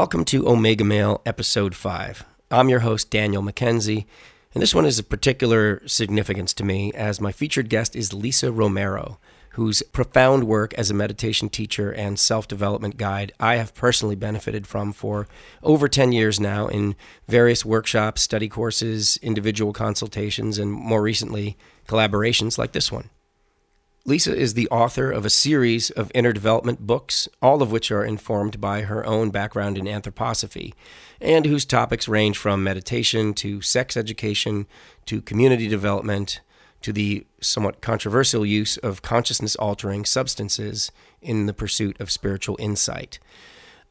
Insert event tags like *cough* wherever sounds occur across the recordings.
Welcome to Omega Male Episode 5. I'm your host, Daniel McKenzie, and this one is of particular significance to me as my featured guest is Lisa Romero, whose profound work as a meditation teacher and self development guide I have personally benefited from for over 10 years now in various workshops, study courses, individual consultations, and more recently, collaborations like this one. Lisa is the author of a series of inner development books, all of which are informed by her own background in anthroposophy, and whose topics range from meditation to sex education to community development to the somewhat controversial use of consciousness altering substances in the pursuit of spiritual insight.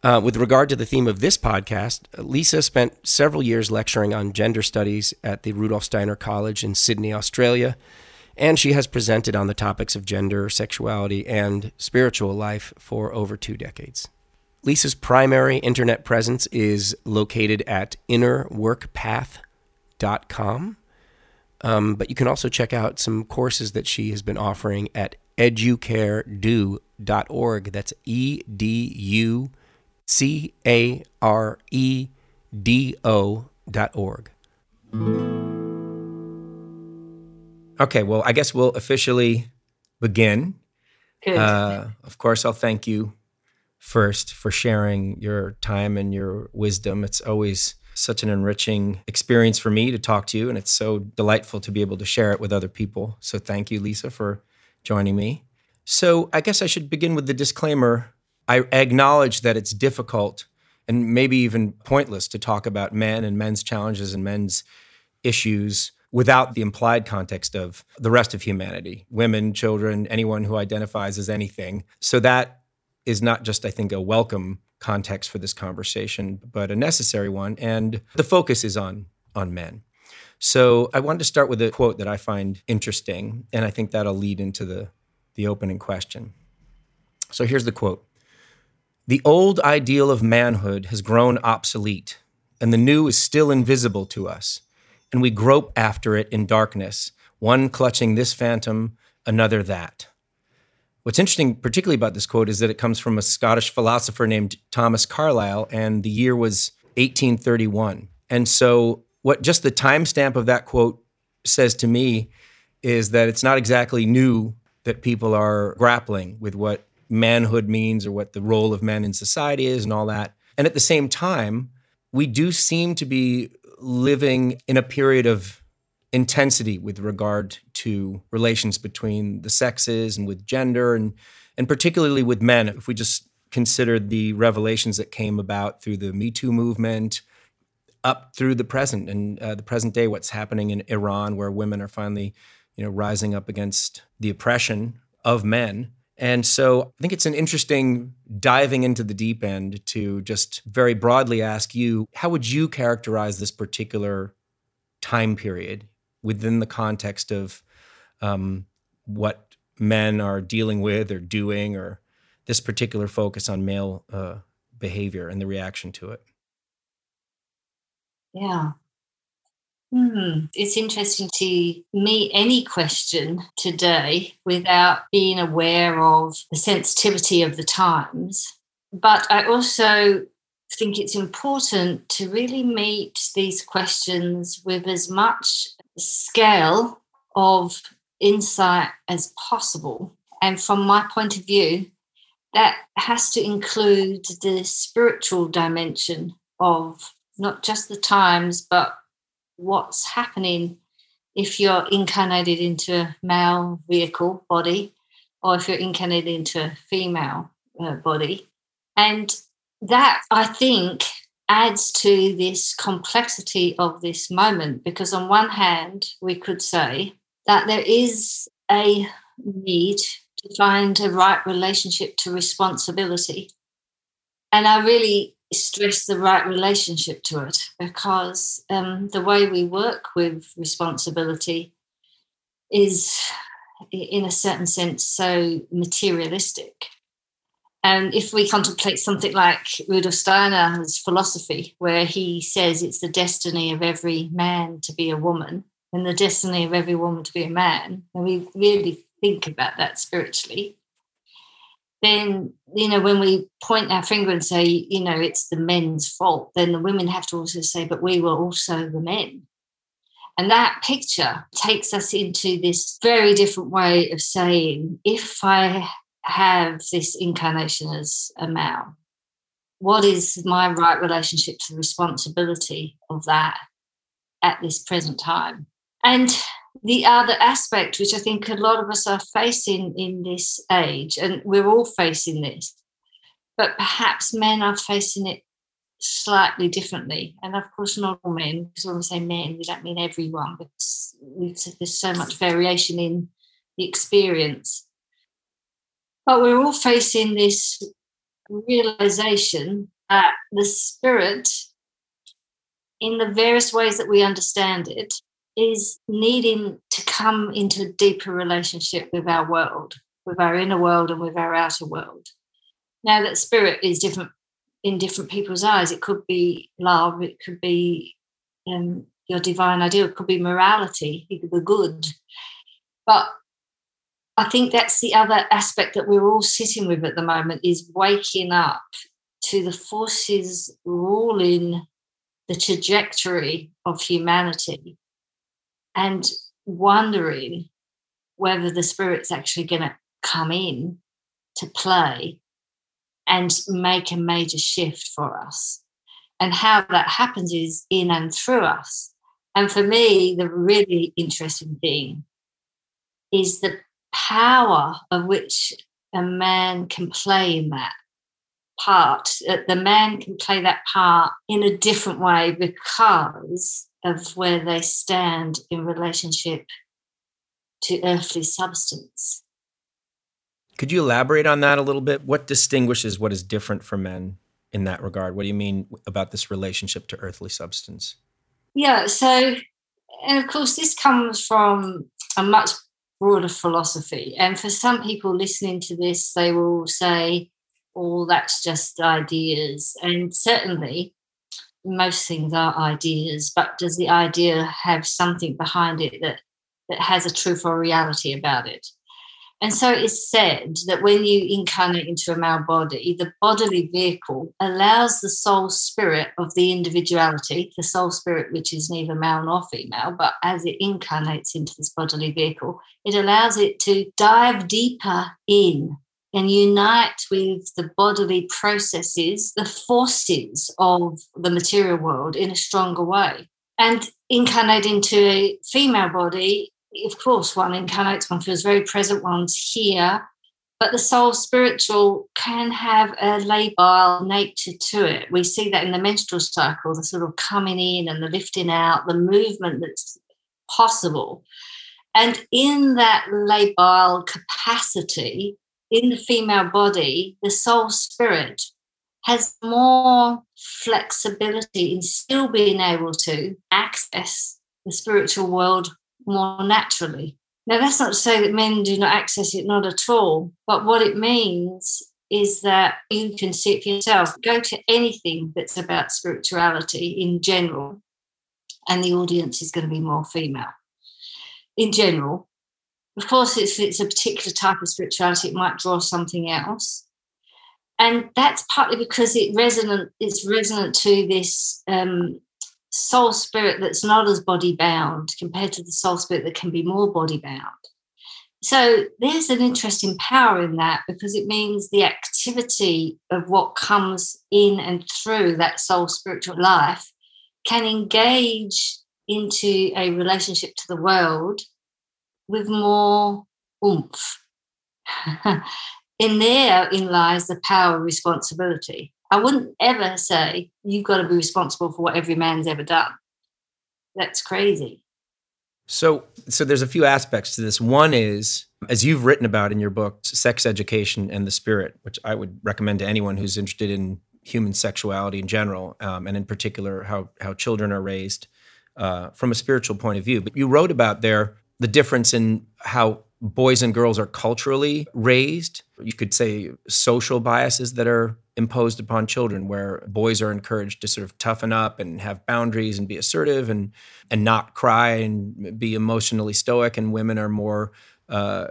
Uh, with regard to the theme of this podcast, Lisa spent several years lecturing on gender studies at the Rudolf Steiner College in Sydney, Australia and she has presented on the topics of gender, sexuality, and spiritual life for over two decades. Lisa's primary internet presence is located at innerworkpath.com. Um, but you can also check out some courses that she has been offering at educaredo.org. That's E D U C A R E D O dot org. Okay, well, I guess we'll officially begin. Uh, of course, I'll thank you first for sharing your time and your wisdom. It's always such an enriching experience for me to talk to you, and it's so delightful to be able to share it with other people. So, thank you, Lisa, for joining me. So, I guess I should begin with the disclaimer. I acknowledge that it's difficult and maybe even pointless to talk about men and men's challenges and men's issues without the implied context of the rest of humanity women, children, anyone who identifies as anything. So that is not just, I think, a welcome context for this conversation, but a necessary one. And the focus is on, on men. So I wanted to start with a quote that I find interesting, and I think that'll lead into the, the opening question. So here's the quote The old ideal of manhood has grown obsolete, and the new is still invisible to us and we grope after it in darkness, one clutching this phantom, another that. What's interesting, particularly about this quote, is that it comes from a Scottish philosopher named Thomas Carlyle, and the year was 1831. And so, what just the timestamp of that quote says to me is that it's not exactly new that people are grappling with what manhood means or what the role of men in society is and all that. And at the same time, we do seem to be living in a period of intensity with regard to relations between the sexes and with gender and and particularly with men. If we just consider the revelations that came about through the me too movement up through the present and uh, the present day what's happening in iran where women are finally you know rising up against the oppression of men and so I think it's an interesting diving into the deep end to just very broadly ask you how would you characterize this particular time period within the context of um, what men are dealing with or doing, or this particular focus on male uh, behavior and the reaction to it? Yeah. Hmm. It's interesting to meet any question today without being aware of the sensitivity of the times. But I also think it's important to really meet these questions with as much scale of insight as possible. And from my point of view, that has to include the spiritual dimension of not just the times, but what's happening if you're incarnated into a male vehicle body or if you're incarnated into a female uh, body. And that, I think, adds to this complexity of this moment because, on one hand, we could say that there is a need to find a right relationship to responsibility. And I really stress the right relationship to it because um, the way we work with responsibility is, in a certain sense, so materialistic. And if we contemplate something like Rudolf Steiner's philosophy, where he says it's the destiny of every man to be a woman and the destiny of every woman to be a man, and we really think about that spiritually, then you know when we point our finger and say you know it's the men's fault then the women have to also say but we were also the men. And that picture takes us into this very different way of saying if i have this incarnation as a male what is my right relationship to the responsibility of that at this present time? And the other aspect, which I think a lot of us are facing in this age, and we're all facing this, but perhaps men are facing it slightly differently. And of course, not all men, because when we say men, we don't mean everyone, because there's so much variation in the experience. But we're all facing this realization that the spirit, in the various ways that we understand it, is needing to come into a deeper relationship with our world, with our inner world and with our outer world. Now that spirit is different in different people's eyes. It could be love, it could be um, your divine ideal, it could be morality, It could the good. But I think that's the other aspect that we're all sitting with at the moment is waking up to the forces ruling the trajectory of humanity and wondering whether the spirit's actually going to come in to play and make a major shift for us. And how that happens is in and through us. And for me, the really interesting thing is the power of which a man can play in that part. Uh, the man can play that part in a different way because of where they stand in relationship to earthly substance. Could you elaborate on that a little bit? What distinguishes what is different for men in that regard? What do you mean about this relationship to earthly substance? Yeah, so, and of course, this comes from a much broader philosophy. And for some people listening to this, they will say, oh, that's just ideas. And certainly, most things are ideas, but does the idea have something behind it that, that has a truth or reality about it? And so it's said that when you incarnate into a male body, the bodily vehicle allows the soul spirit of the individuality, the soul spirit, which is neither male nor female, but as it incarnates into this bodily vehicle, it allows it to dive deeper in and unite with the bodily processes, the forces of the material world in a stronger way. And incarnate into a female body, of course, one incarnates, one feels very present, one's here. But the soul spiritual can have a labile nature to it. We see that in the menstrual cycle, the sort of coming in and the lifting out, the movement that's possible. And in that labile capacity, in the female body, the soul spirit has more flexibility in still being able to access the spiritual world more naturally. Now, that's not to say that men do not access it, not at all. But what it means is that you can see it for yourself. Go to anything that's about spirituality in general, and the audience is going to be more female in general. Of course, if it's a particular type of spirituality, it might draw something else. And that's partly because it resonant, it's resonant to this um, soul spirit that's not as body bound compared to the soul spirit that can be more body bound. So there's an interesting power in that because it means the activity of what comes in and through that soul spiritual life can engage into a relationship to the world with more oomph. in there lies the power of responsibility. I wouldn't ever say you've got to be responsible for what every man's ever done. That's crazy. So, so there's a few aspects to this. One is, as you've written about in your book, sex education and the spirit, which I would recommend to anyone who's interested in human sexuality in general, um, and in particular how how children are raised uh, from a spiritual point of view. But you wrote about there the difference in how boys and girls are culturally raised. You could say social biases that are imposed upon children, where boys are encouraged to sort of toughen up and have boundaries and be assertive and and not cry and be emotionally stoic, and women are more uh,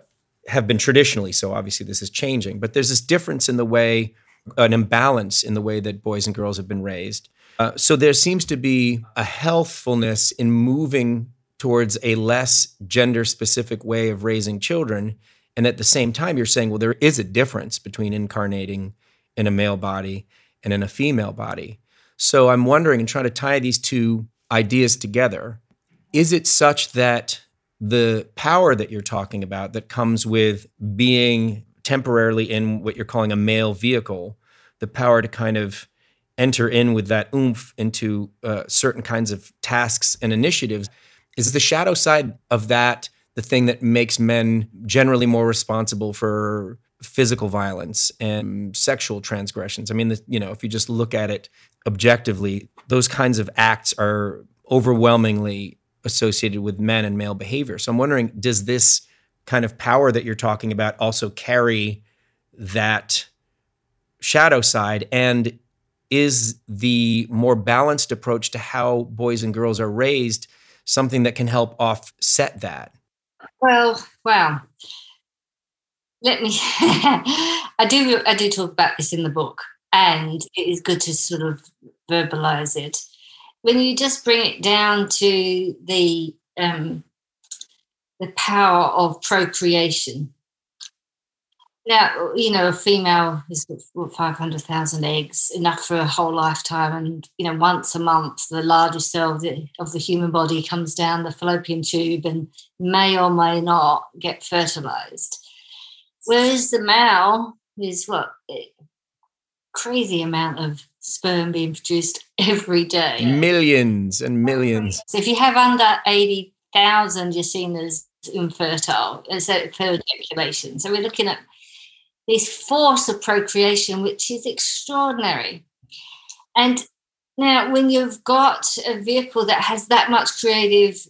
have been traditionally so. Obviously, this is changing, but there's this difference in the way, an imbalance in the way that boys and girls have been raised. Uh, so there seems to be a healthfulness in moving towards a less gender specific way of raising children. And at the same time, you're saying, well, there is a difference between incarnating in a male body and in a female body. So I'm wondering and trying to tie these two ideas together. Is it such that the power that you're talking about that comes with being temporarily in what you're calling a male vehicle, the power to kind of enter in with that oomph into uh, certain kinds of tasks and initiatives, is the shadow side of that the thing that makes men generally more responsible for physical violence and sexual transgressions? I mean, the, you know, if you just look at it objectively, those kinds of acts are overwhelmingly associated with men and male behavior. So I'm wondering, does this kind of power that you're talking about also carry that shadow side? And is the more balanced approach to how boys and girls are raised something that can help offset that? Well, wow. Let me. *laughs* I do. I do talk about this in the book, and it is good to sort of verbalize it. When you just bring it down to the um, the power of procreation, now, you know, a female has got 500,000 eggs, enough for a whole lifetime. And, you know, once a month, the largest cell of the, of the human body comes down the fallopian tube and may or may not get fertilized. Whereas the male is what? Crazy amount of sperm being produced every day. Millions and millions. So if you have under 80,000, you're seen as infertile, so as ejaculation. So we're looking at this force of procreation, which is extraordinary. And now, when you've got a vehicle that has that much creative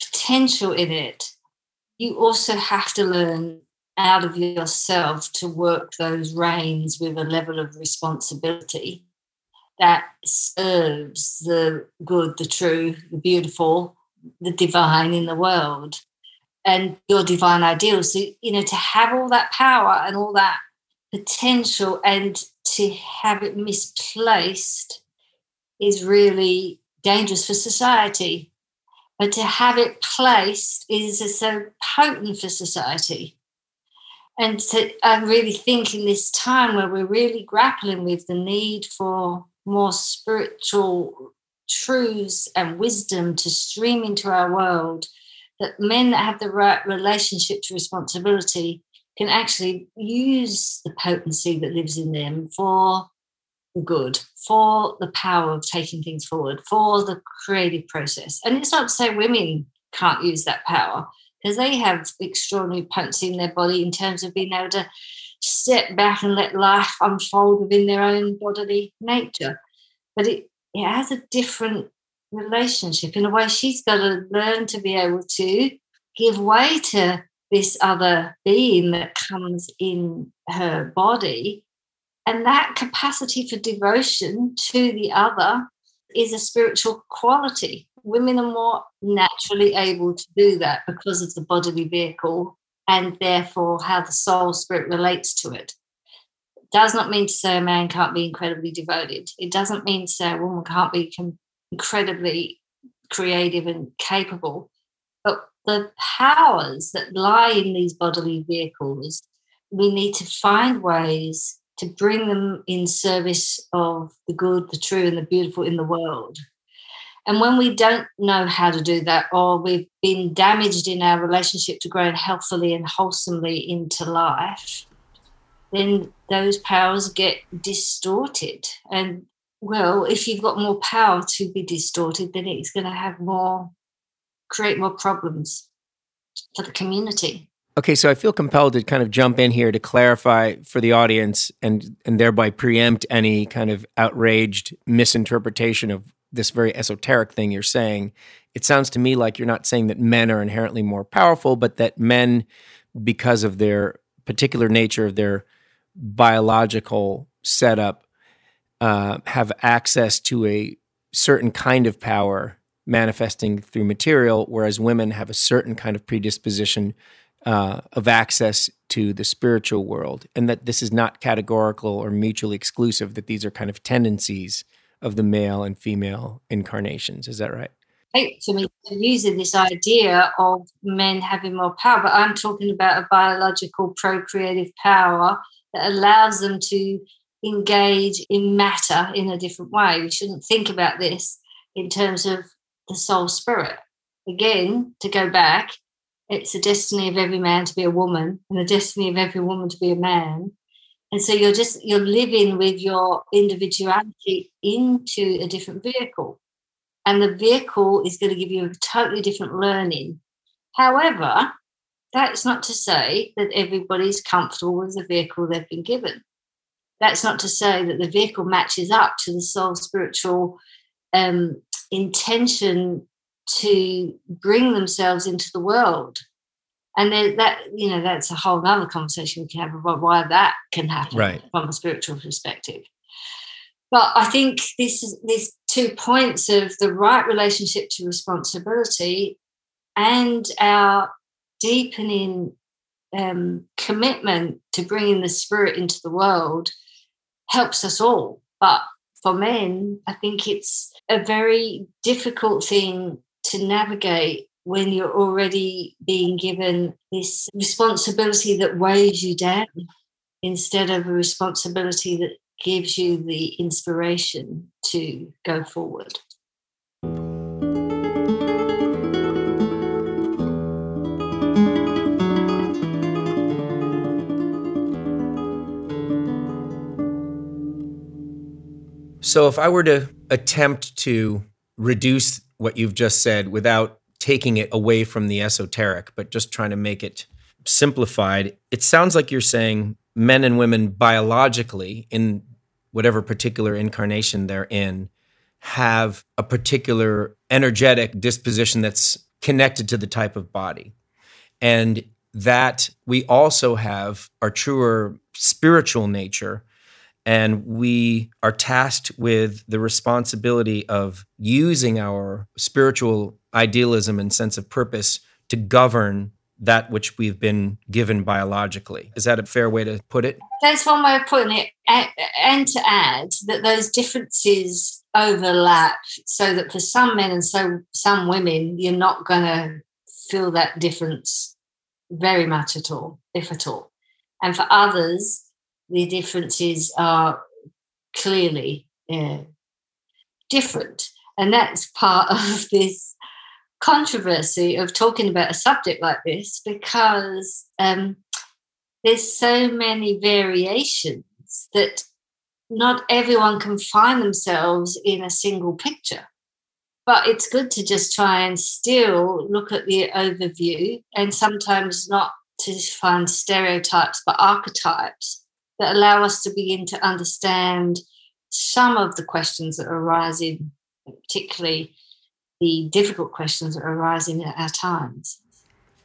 potential in it, you also have to learn out of yourself to work those reins with a level of responsibility that serves the good, the true, the beautiful, the divine in the world and your divine ideals. So, you know, to have all that power and all that potential and to have it misplaced is really dangerous for society. But to have it placed is so potent for society. And to, I really think in this time where we're really grappling with the need for more spiritual truths and wisdom to stream into our world, that men that have the right relationship to responsibility can actually use the potency that lives in them for good, for the power of taking things forward, for the creative process. And it's not to say women can't use that power because they have extraordinary potency in their body in terms of being able to step back and let life unfold within their own bodily nature. But it, it has a different relationship. In a way, she's got to learn to be able to give way to this other being that comes in her body. And that capacity for devotion to the other is a spiritual quality. Women are more naturally able to do that because of the bodily vehicle and therefore how the soul spirit relates to it. Does not mean to say a man can't be incredibly devoted. It doesn't mean to say a woman can't be incredibly creative and capable. But the powers that lie in these bodily vehicles, we need to find ways to bring them in service of the good, the true, and the beautiful in the world. And when we don't know how to do that, or we've been damaged in our relationship to growing healthily and wholesomely into life, then those powers get distorted. And well, if you've got more power to be distorted, then it's going to have more, create more problems for the community. Okay, so I feel compelled to kind of jump in here to clarify for the audience and and thereby preempt any kind of outraged misinterpretation of this very esoteric thing you're saying. It sounds to me like you're not saying that men are inherently more powerful, but that men, because of their particular nature of their biological setup, uh, have access to a certain kind of power manifesting through material, whereas women have a certain kind of predisposition uh, of access to the spiritual world, and that this is not categorical or mutually exclusive, that these are kind of tendencies of the male and female incarnations. Is that right? for me using this idea of men having more power, but I'm talking about a biological procreative power that allows them to engage in matter in a different way. We shouldn't think about this in terms of the soul spirit. Again, to go back, it's the destiny of every man to be a woman and the destiny of every woman to be a man. And so you're just you're living with your individuality into a different vehicle. And the vehicle is going to give you a totally different learning. However, that's not to say that everybody's comfortable with the vehicle they've been given. That's not to say that the vehicle matches up to the soul's spiritual um, intention to bring themselves into the world. And then that, you know, that's a whole other conversation we can have about why that can happen right. from a spiritual perspective. But I think this is these two points of the right relationship to responsibility and our deepening um, commitment to bringing the spirit into the world helps us all. But for men, I think it's a very difficult thing to navigate when you're already being given this responsibility that weighs you down instead of a responsibility that gives you the inspiration to go forward. So, if I were to attempt to reduce what you've just said without taking it away from the esoteric, but just trying to make it simplified, it sounds like you're saying men and women biologically, in whatever particular incarnation they're in, have a particular energetic disposition that's connected to the type of body. And that we also have our truer spiritual nature and we are tasked with the responsibility of using our spiritual idealism and sense of purpose to govern that which we've been given biologically. Is that a fair way to put it? That's one way of putting it. And to add that those differences overlap so that for some men and so some women, you're not going to feel that difference very much at all, if at all. And for others, the differences are clearly uh, different. And that's part *laughs* of this controversy of talking about a subject like this because um, there's so many variations that not everyone can find themselves in a single picture. But it's good to just try and still look at the overview and sometimes not to find stereotypes, but archetypes that allow us to begin to understand some of the questions that are arising, particularly the difficult questions that are arising at our times.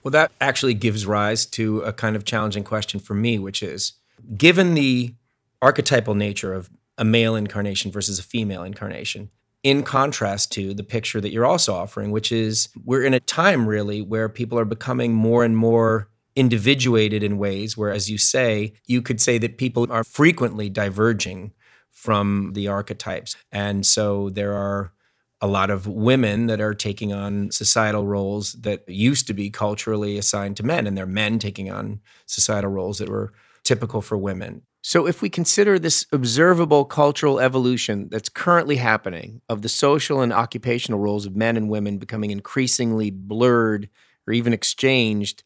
Well, that actually gives rise to a kind of challenging question for me, which is given the archetypal nature of a male incarnation versus a female incarnation, in contrast to the picture that you're also offering, which is we're in a time really where people are becoming more and more individuated in ways where, as you say, you could say that people are frequently diverging from the archetypes. And so there are a lot of women that are taking on societal roles that used to be culturally assigned to men, and they're men taking on societal roles that were typical for women. So, if we consider this observable cultural evolution that's currently happening of the social and occupational roles of men and women becoming increasingly blurred or even exchanged,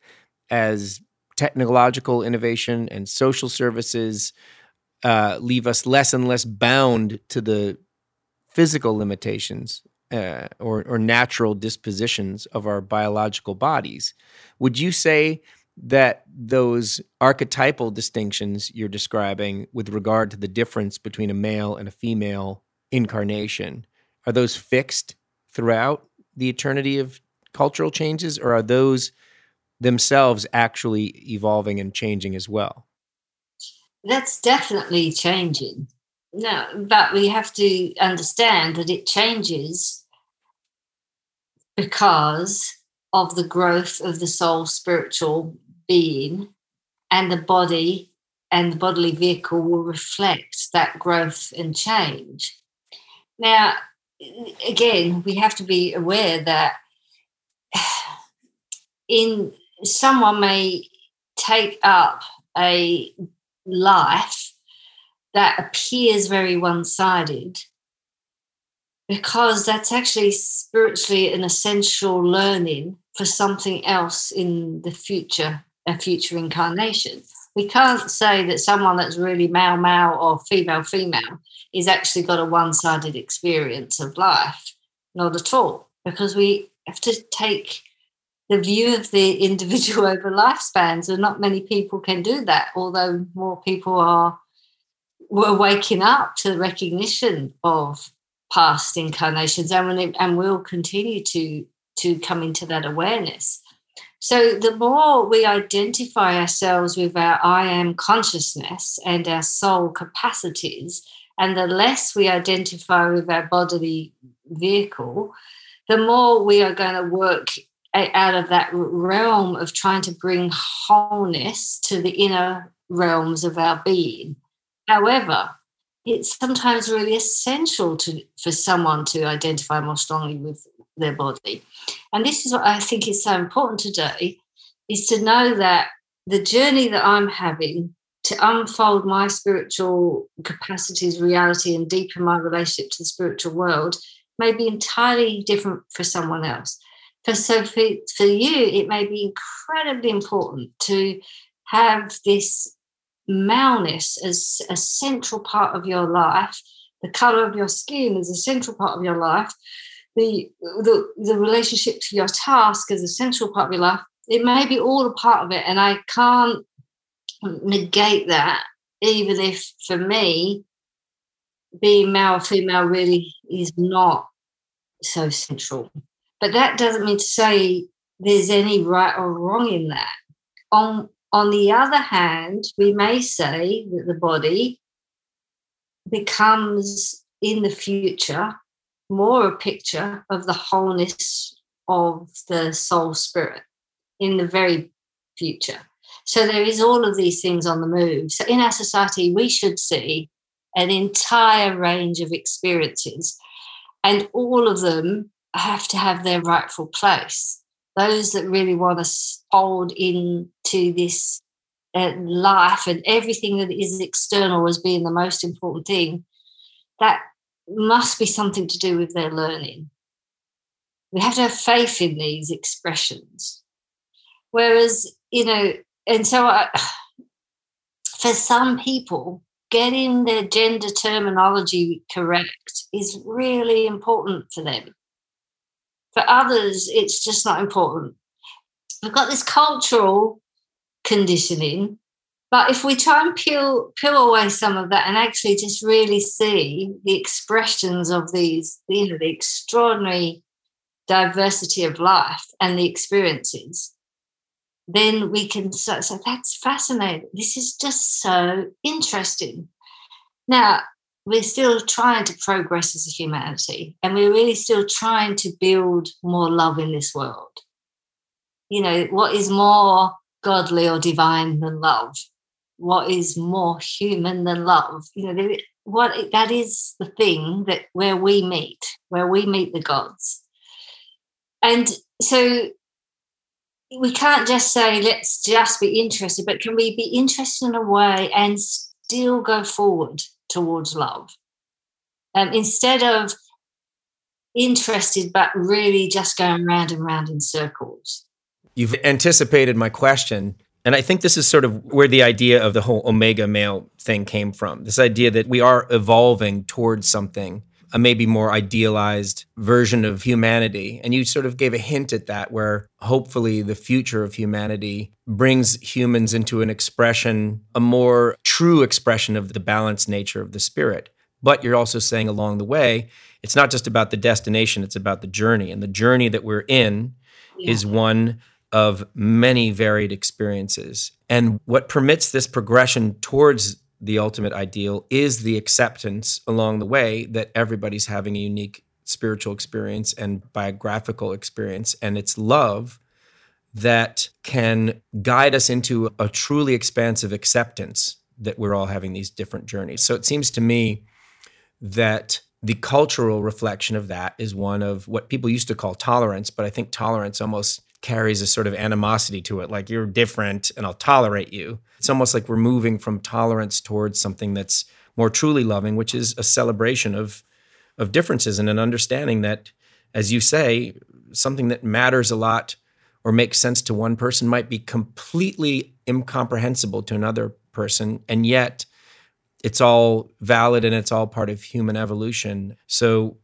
as technological innovation and social services uh, leave us less and less bound to the physical limitations uh, or, or natural dispositions of our biological bodies. Would you say that those archetypal distinctions you're describing with regard to the difference between a male and a female incarnation are those fixed throughout the eternity of cultural changes or are those themselves actually evolving and changing as well. That's definitely changing. No, but we have to understand that it changes because of the growth of the soul spiritual being, and the body and the bodily vehicle will reflect that growth and change. Now, again, we have to be aware that *sighs* in someone may take up a life that appears very one-sided because that's actually spiritually an essential learning for something else in the future, a future incarnation. We can't say that someone that's really male male or female female is actually got a one sided experience of life. Not at all, because we have to take the view of the *laughs* individual over lifespans, and not many people can do that, although more people are we're waking up to the recognition of past incarnations and, and will continue to to come into that awareness. So the more we identify ourselves with our i am consciousness and our soul capacities and the less we identify with our bodily vehicle the more we are going to work out of that realm of trying to bring wholeness to the inner realms of our being however it's sometimes really essential to for someone to identify more strongly with their body. And this is what I think is so important today is to know that the journey that I'm having to unfold my spiritual capacities, reality, and deepen my relationship to the spiritual world may be entirely different for someone else. For so for, for you, it may be incredibly important to have this maleness as a central part of your life, the color of your skin is a central part of your life, the, the, the relationship to your task is a central part of your life. It may be all a part of it, and I can't negate that, even if for me, being male or female really is not so central. But that doesn't mean to say there's any right or wrong in that. On on the other hand, we may say that the body becomes in the future more a picture of the wholeness of the soul spirit in the very future. So there is all of these things on the move. So in our society, we should see an entire range of experiences, and all of them have to have their rightful place those that really want to hold into this uh, life and everything that is external as being the most important thing, that must be something to do with their learning. We have to have faith in these expressions. Whereas, you know, and so I, *sighs* for some people, getting their gender terminology correct is really important for them. For others, it's just not important. We've got this cultural conditioning. But if we try and peel peel away some of that and actually just really see the expressions of these, you know, the extraordinary diversity of life and the experiences, then we can so, so that's fascinating. This is just so interesting. Now, we're still trying to progress as a humanity and we're really still trying to build more love in this world. You know what is more godly or divine than love? What is more human than love? You know what that is the thing that where we meet where we meet the gods. And so we can't just say let's just be interested but can we be interested in a way and still go forward towards love. Um, instead of interested, but really just going round and round in circles. You've anticipated my question. And I think this is sort of where the idea of the whole omega male thing came from this idea that we are evolving towards something, a maybe more idealized version of humanity. And you sort of gave a hint at that, where hopefully the future of humanity brings humans into an expression, a more true expression of the balanced nature of the spirit. But you're also saying along the way, it's not just about the destination, it's about the journey. And the journey that we're in yeah. is one of many varied experiences. And what permits this progression towards the ultimate ideal is the acceptance along the way that everybody's having a unique spiritual experience and biographical experience. And it's love that can guide us into a truly expansive acceptance that we're all having these different journeys. So it seems to me that the cultural reflection of that is one of what people used to call tolerance, but I think tolerance almost carries a sort of animosity to it like you're different and I'll tolerate you. It's almost like we're moving from tolerance towards something that's more truly loving, which is a celebration of of differences and an understanding that as you say, something that matters a lot or makes sense to one person might be completely incomprehensible to another person and yet it's all valid and it's all part of human evolution. So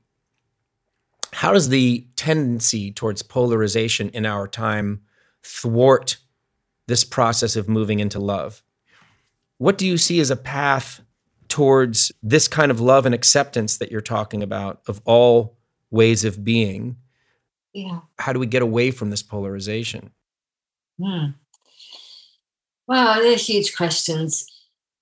how does the tendency towards polarization in our time thwart this process of moving into love? What do you see as a path towards this kind of love and acceptance that you're talking about of all ways of being? Yeah. How do we get away from this polarization? Hmm. Well, they're huge questions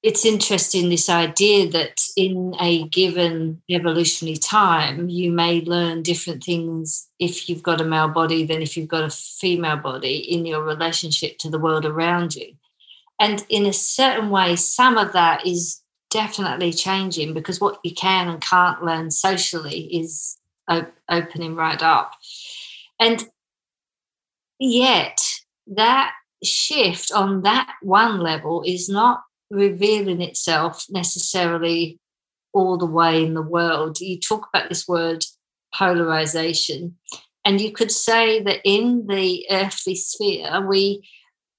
it's interesting this idea that in a given evolutionary time, you may learn different things if you've got a male body than if you've got a female body in your relationship to the world around you. And in a certain way, some of that is definitely changing because what you can and can't learn socially is op- opening right up. And yet, that shift on that one level is not revealing itself necessarily all the way in the world. You talk about this word polarization, and you could say that in the earthly sphere, we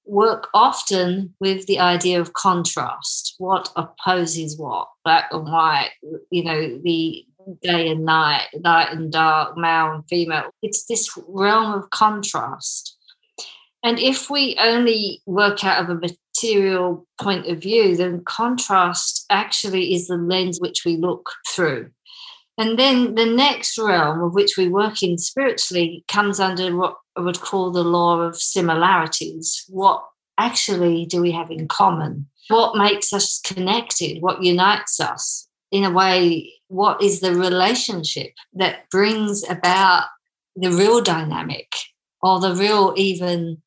work often with the idea of contrast. What opposes what black and white you know the day and night light and dark male and female. It's this realm of contrast. And if we only work out of a material point of view, then contrast actually is the lens which we look through. And then the next realm of which we work in spiritually comes under what I would call the law of similarities. What actually do we have in common? What makes us connected? What unites us? In a way, what is the relationship that brings about the real dynamic or the real even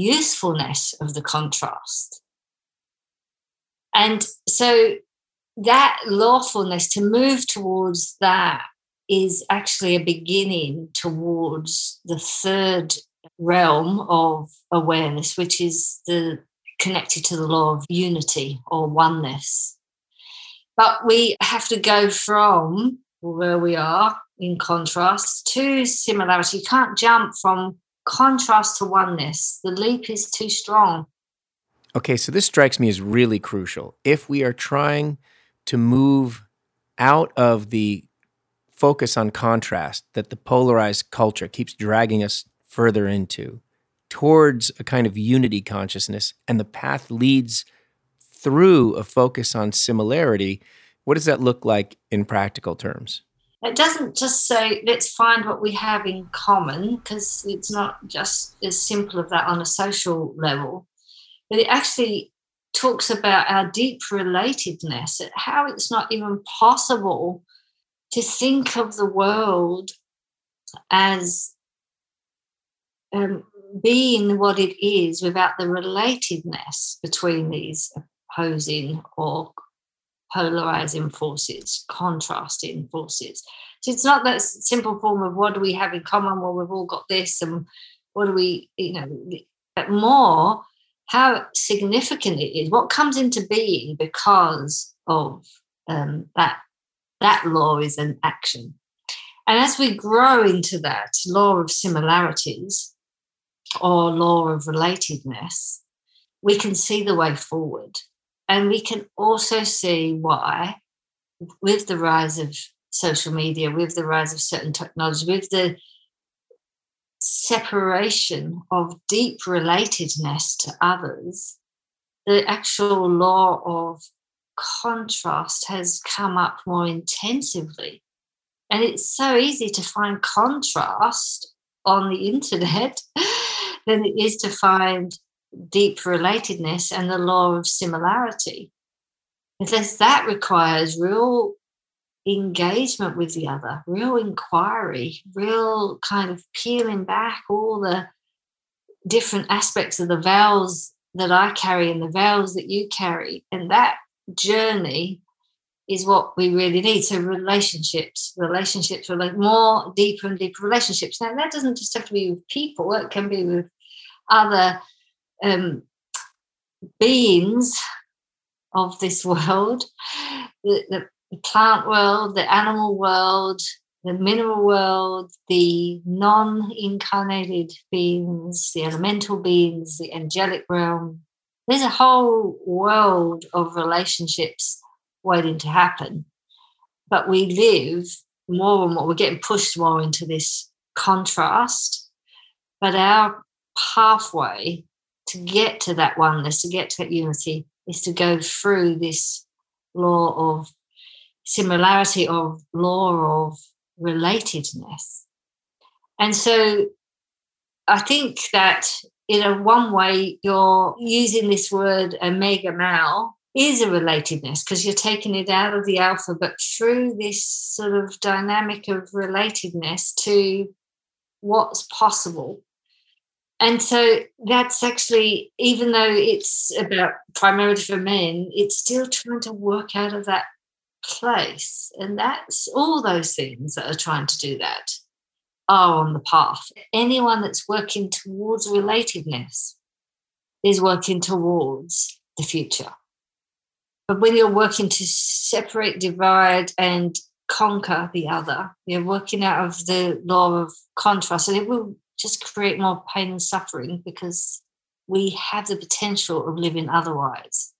usefulness of the contrast. And so that lawfulness to move towards that is actually a beginning towards the third realm of awareness, which is the connected to the law of unity or oneness. But we have to go from where we are in contrast to similarity. You can't jump from contrast to oneness. The leap is too strong. Okay, so this strikes me as really crucial. If we are trying to move out of the focus on contrast that the polarized culture keeps dragging us further into towards a kind of unity consciousness, and the path leads through a focus on similarity, what does that look like in practical terms? It doesn't just say, let's find what we have in common, because it's not just as simple as that on a social level, but it actually talks about our deep relatedness, how it's not even possible to think of the world as um, being what it is without the relatedness between these opposing or polarizing forces, contrasting forces. So it's not that simple form of what do we have in common? Well, we've all got this, and what do we, you know, but more how significant it is, what comes into being because of um, that that law is an action. And as we grow into that law of similarities or law of relatedness, we can see the way forward. And we can also see why, with the rise of social media, with the rise of certain technology, with the separation of deep relatedness to others, the actual law of contrast has come up more intensively. And it's so easy to find contrast on the internet *laughs* than it is to find deep relatedness and the law of similarity. Because that requires real engagement with the other, real inquiry, real kind of peeling back all the different aspects of the vows that I carry and the vows that you carry. And that journey is what we really need. So relationships, relationships, like more deeper and deeper relationships. Now that doesn't just have to be with people; it can be with other um, beings of this world, the, the plant world, the animal world, the mineral world, the non incarnated beings, the elemental beings, the angelic realm. There's a whole world of relationships waiting to happen. But we live more and more, we're getting pushed more into this contrast. But our pathway to get to that oneness, to get to that unity, is to go through this law of similarity, of law of relatedness. And so I think that in a one way you're using this word omega male is a relatedness because you're taking it out of the alpha, but through this sort of dynamic of relatedness to what's possible. And so that's actually, even though it's about primarily for men, it's still trying to work out of that place. And that's all those things that are trying to do that are on the path. Anyone that's working towards relatedness is working towards the future. But when you're working to separate, divide, and conquer the other, you're working out of the law of contrast, and it will just create more pain and suffering because we have the potential of living otherwise.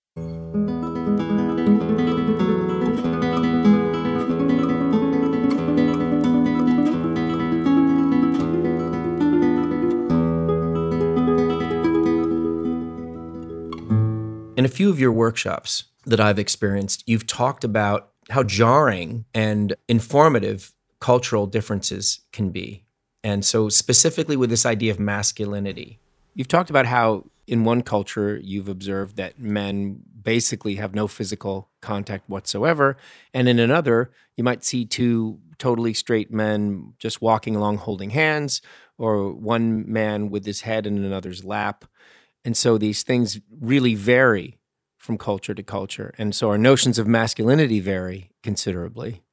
In a few of your workshops that I've experienced, you've talked about how jarring and informative cultural differences can be. And so, specifically with this idea of masculinity, you've talked about how in one culture you've observed that men basically have no physical contact whatsoever. And in another, you might see two totally straight men just walking along holding hands, or one man with his head in another's lap. And so these things really vary from culture to culture. And so our notions of masculinity vary considerably.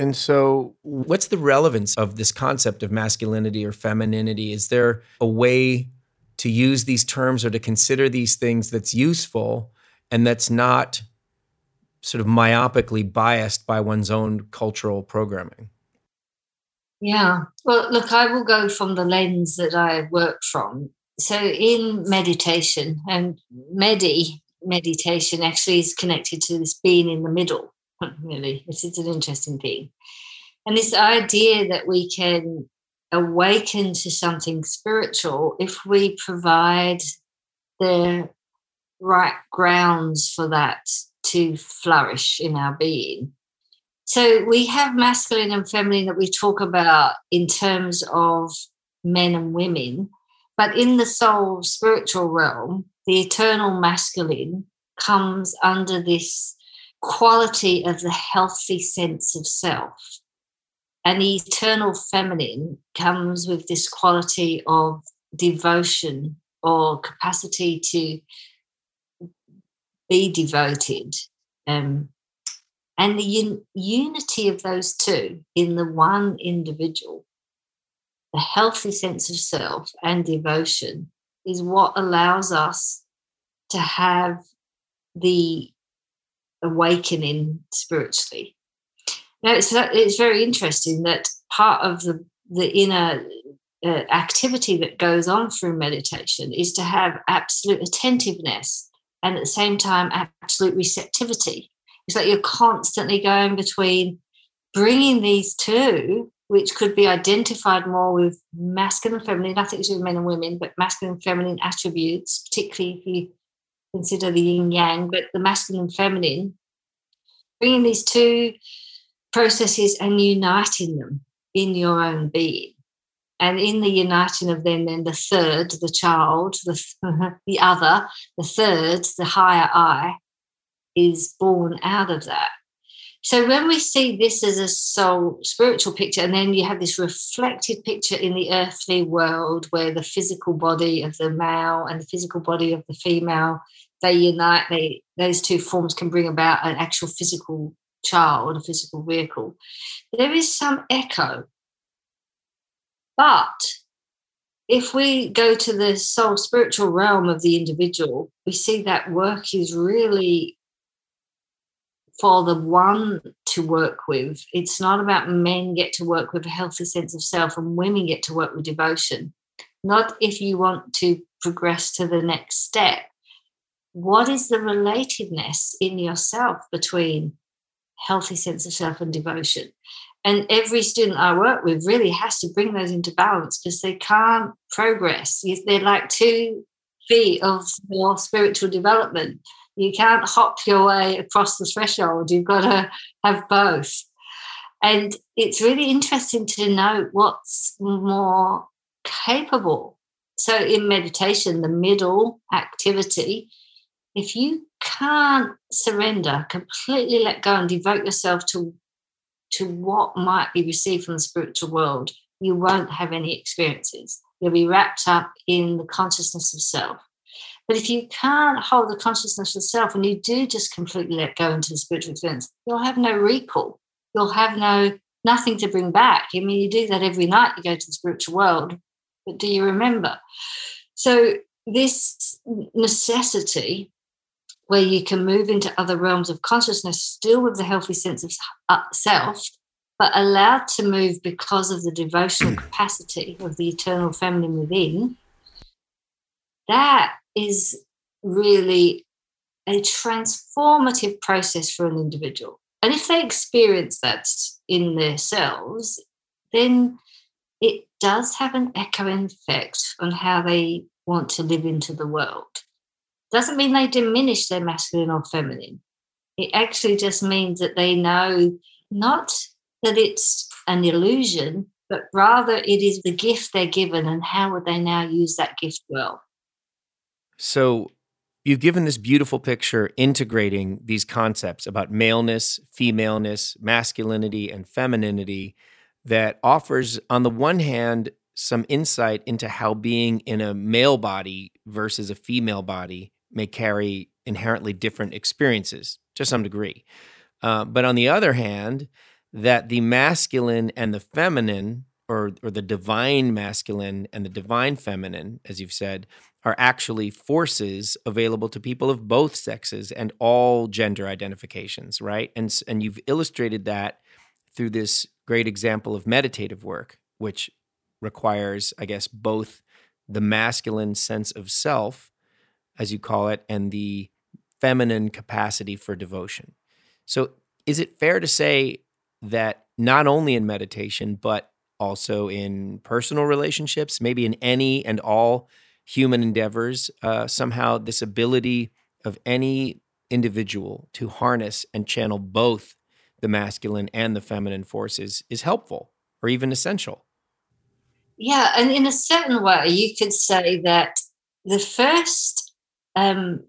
And so, what's the relevance of this concept of masculinity or femininity? Is there a way to use these terms or to consider these things that's useful and that's not sort of myopically biased by one's own cultural programming? Yeah. Well, look, I will go from the lens that I work from so in meditation and medi meditation actually is connected to this being in the middle *laughs* really this is an interesting thing. And this idea that we can awaken to something spiritual if we provide the right grounds for that to flourish in our being. So we have masculine and feminine that we talk about in terms of men and women but in the soul spiritual realm, the eternal masculine comes under this quality of the healthy sense of self. And the eternal feminine comes with this quality of devotion or capacity to be devoted. Um, and the un- unity of those two in the one individual the healthy sense of self and devotion is what allows us to have the awakening spiritually. Now, it's, it's very interesting that part of the, the inner uh, activity that goes on through meditation is to have absolute attentiveness and at the same time, absolute receptivity. It's like you're constantly going between bringing these two which could be identified more with masculine and feminine, nothing to do with men and women, but masculine and feminine attributes, particularly if you consider the yin yang, but the masculine and feminine, bringing these two processes and uniting them in your own being. And in the uniting of them, then the third, the child, the, *laughs* the other, the third, the higher I, is born out of that. So when we see this as a soul spiritual picture, and then you have this reflected picture in the earthly world where the physical body of the male and the physical body of the female they unite, they those two forms can bring about an actual physical child, a physical vehicle. There is some echo. But if we go to the soul spiritual realm of the individual, we see that work is really for the one to work with. It's not about men get to work with a healthy sense of self and women get to work with devotion. Not if you want to progress to the next step. What is the relatedness in yourself between healthy sense of self and devotion? And every student I work with really has to bring those into balance because they can't progress. They're like two feet of your spiritual development you can't hop your way across the threshold. You've got to have both. And it's really interesting to know what's more capable. So, in meditation, the middle activity, if you can't surrender, completely let go and devote yourself to, to what might be received from the spiritual world, you won't have any experiences. You'll be wrapped up in the consciousness of self. But if you can't hold the consciousness of self and you do just completely let go into the spiritual experience, you'll have no recall. You'll have no nothing to bring back. I mean, you do that every night you go to the spiritual world, but do you remember? So this necessity where you can move into other realms of consciousness still with the healthy sense of uh, self but allowed to move because of the devotional capacity of the eternal feminine within that is really a transformative process for an individual. And if they experience that in themselves, then it does have an echoing effect on how they want to live into the world. Doesn't mean they diminish their masculine or feminine. It actually just means that they know not that it's an illusion, but rather it is the gift they're given and how would they now use that gift well. So you've given this beautiful picture integrating these concepts about maleness, femaleness, masculinity, and femininity that offers, on the one hand, some insight into how being in a male body versus a female body may carry inherently different experiences to some degree. Uh, but on the other hand, that the masculine and the feminine, or, or the divine masculine and the divine feminine, as you've said, are actually forces available to people of both sexes and all gender identifications, right? And and you've illustrated that through this great example of meditative work, which requires, I guess, both the masculine sense of self, as you call it, and the feminine capacity for devotion. So, is it fair to say that not only in meditation, but also in personal relationships, maybe in any and all human endeavors, uh, somehow this ability of any individual to harness and channel both the masculine and the feminine forces is helpful or even essential. Yeah, and in a certain way, you could say that the first um,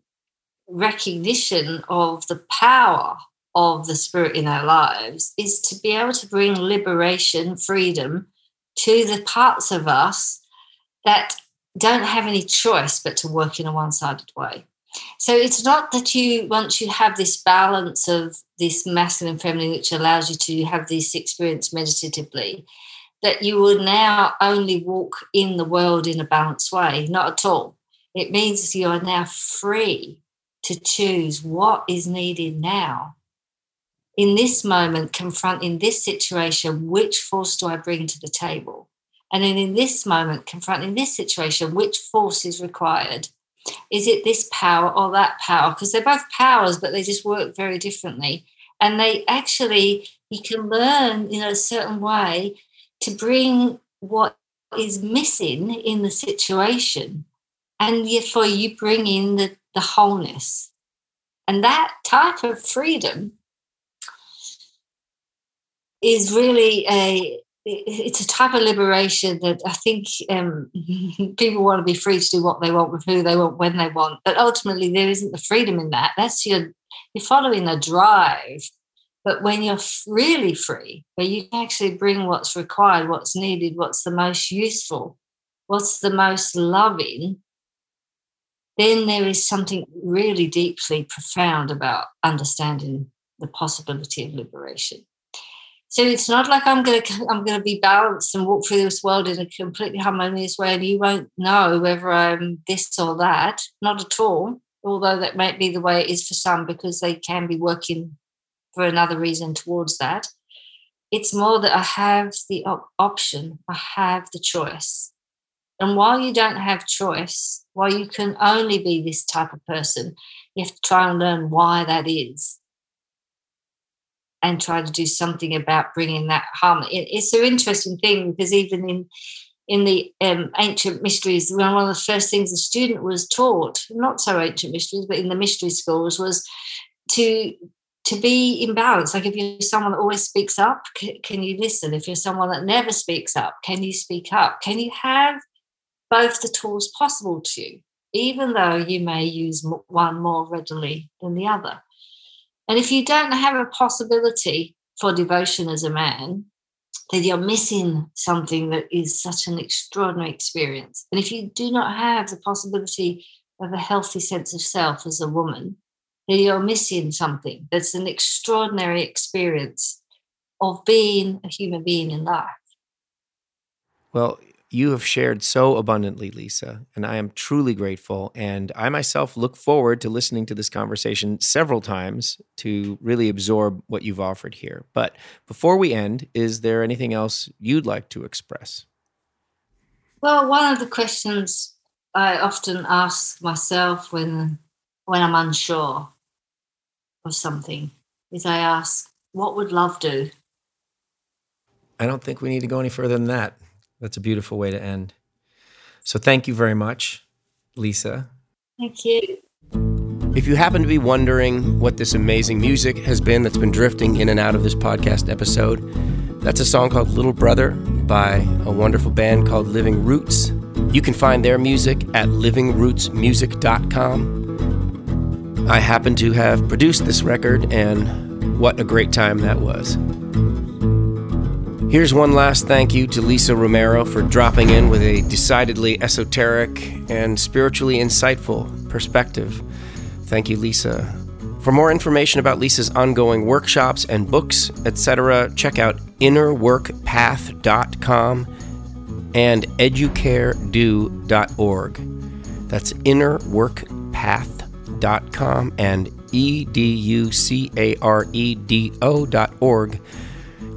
recognition of the power of the spirit in our lives is to be able to bring liberation, freedom to the parts of us that don't have any choice but to work in a one sided way. So it's not that you, once you have this balance of this masculine and feminine, which allows you to have this experience meditatively, that you will now only walk in the world in a balanced way. Not at all. It means you are now free to choose what is needed now. In this moment, confronting this situation, which force do I bring to the table? And then in this moment, confronting this situation, which force is required? Is it this power or that power? Because they're both powers, but they just work very differently. And they actually, you can learn in a certain way to bring what is missing in the situation. And therefore, you bring in the, the wholeness. And that type of freedom is really a it's a type of liberation that I think um, *laughs* people want to be free to do what they want with who they want when they want. But ultimately, there isn't the freedom in that. That's your you're following the drive But when you're really free, where you can actually bring what's required, what's needed, what's the most useful, what's the most loving, then there is something really deeply profound about understanding the possibility of liberation. So it's not like I'm going *laughs* to I'm going to be balanced and walk through this world in a completely harmonious way, and you won't know whether I'm this or that. Not at all. Although that might be the way it is for some, because they can be working for another reason towards that. It's more that I have the op- option. I have the choice. And while you don't have choice, while you can only be this type of person, you have to try and learn why that is and try to do something about bringing that harmony. it's an interesting thing because even in in the um, ancient mysteries, one of the first things the student was taught, not so ancient mysteries, but in the mystery schools, was to to be in balance. Like if you're someone that always speaks up, can, can you listen? If you're someone that never speaks up, can you speak up? Can you have both the tools possible to you, even though you may use one more readily than the other? And if you don't have a possibility for devotion as a man, then you're missing something that is such an extraordinary experience. And if you do not have the possibility of a healthy sense of self as a woman, then you're missing something that's an extraordinary experience of being a human being in life. Well, you have shared so abundantly, Lisa, and I am truly grateful. And I myself look forward to listening to this conversation several times to really absorb what you've offered here. But before we end, is there anything else you'd like to express? Well, one of the questions I often ask myself when when I'm unsure of something is I ask, what would love do? I don't think we need to go any further than that. That's a beautiful way to end. So thank you very much, Lisa. Thank you. If you happen to be wondering what this amazing music has been that's been drifting in and out of this podcast episode, that's a song called Little Brother by a wonderful band called Living Roots. You can find their music at livingrootsmusic.com. I happen to have produced this record, and what a great time that was. Here's one last thank you to Lisa Romero for dropping in with a decidedly esoteric and spiritually insightful perspective. Thank you, Lisa. For more information about Lisa's ongoing workshops and books, etc., check out innerworkpath.com and educaredo.org. That's innerworkpath.com and E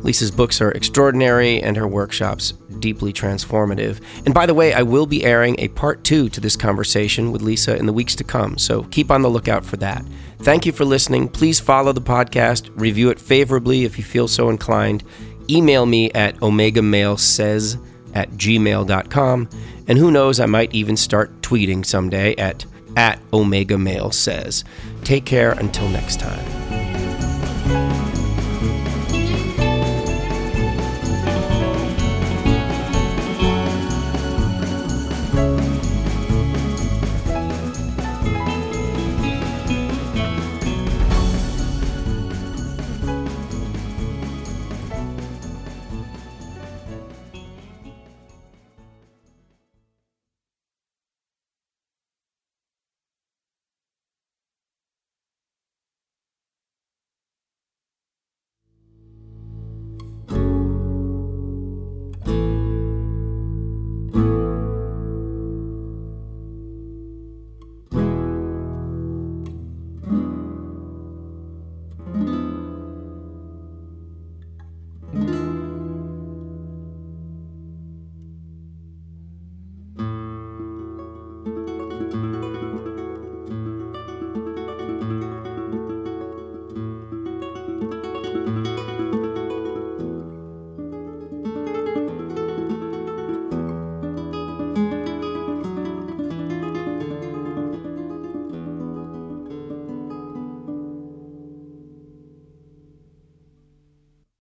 Lisa's books are extraordinary and her workshops deeply transformative. And by the way, I will be airing a part two to this conversation with Lisa in the weeks to come, so keep on the lookout for that. Thank you for listening. Please follow the podcast, review it favorably if you feel so inclined. Email me at omegamalesays at gmail.com. And who knows, I might even start tweeting someday at, at Omega Male Says. Take care until next time.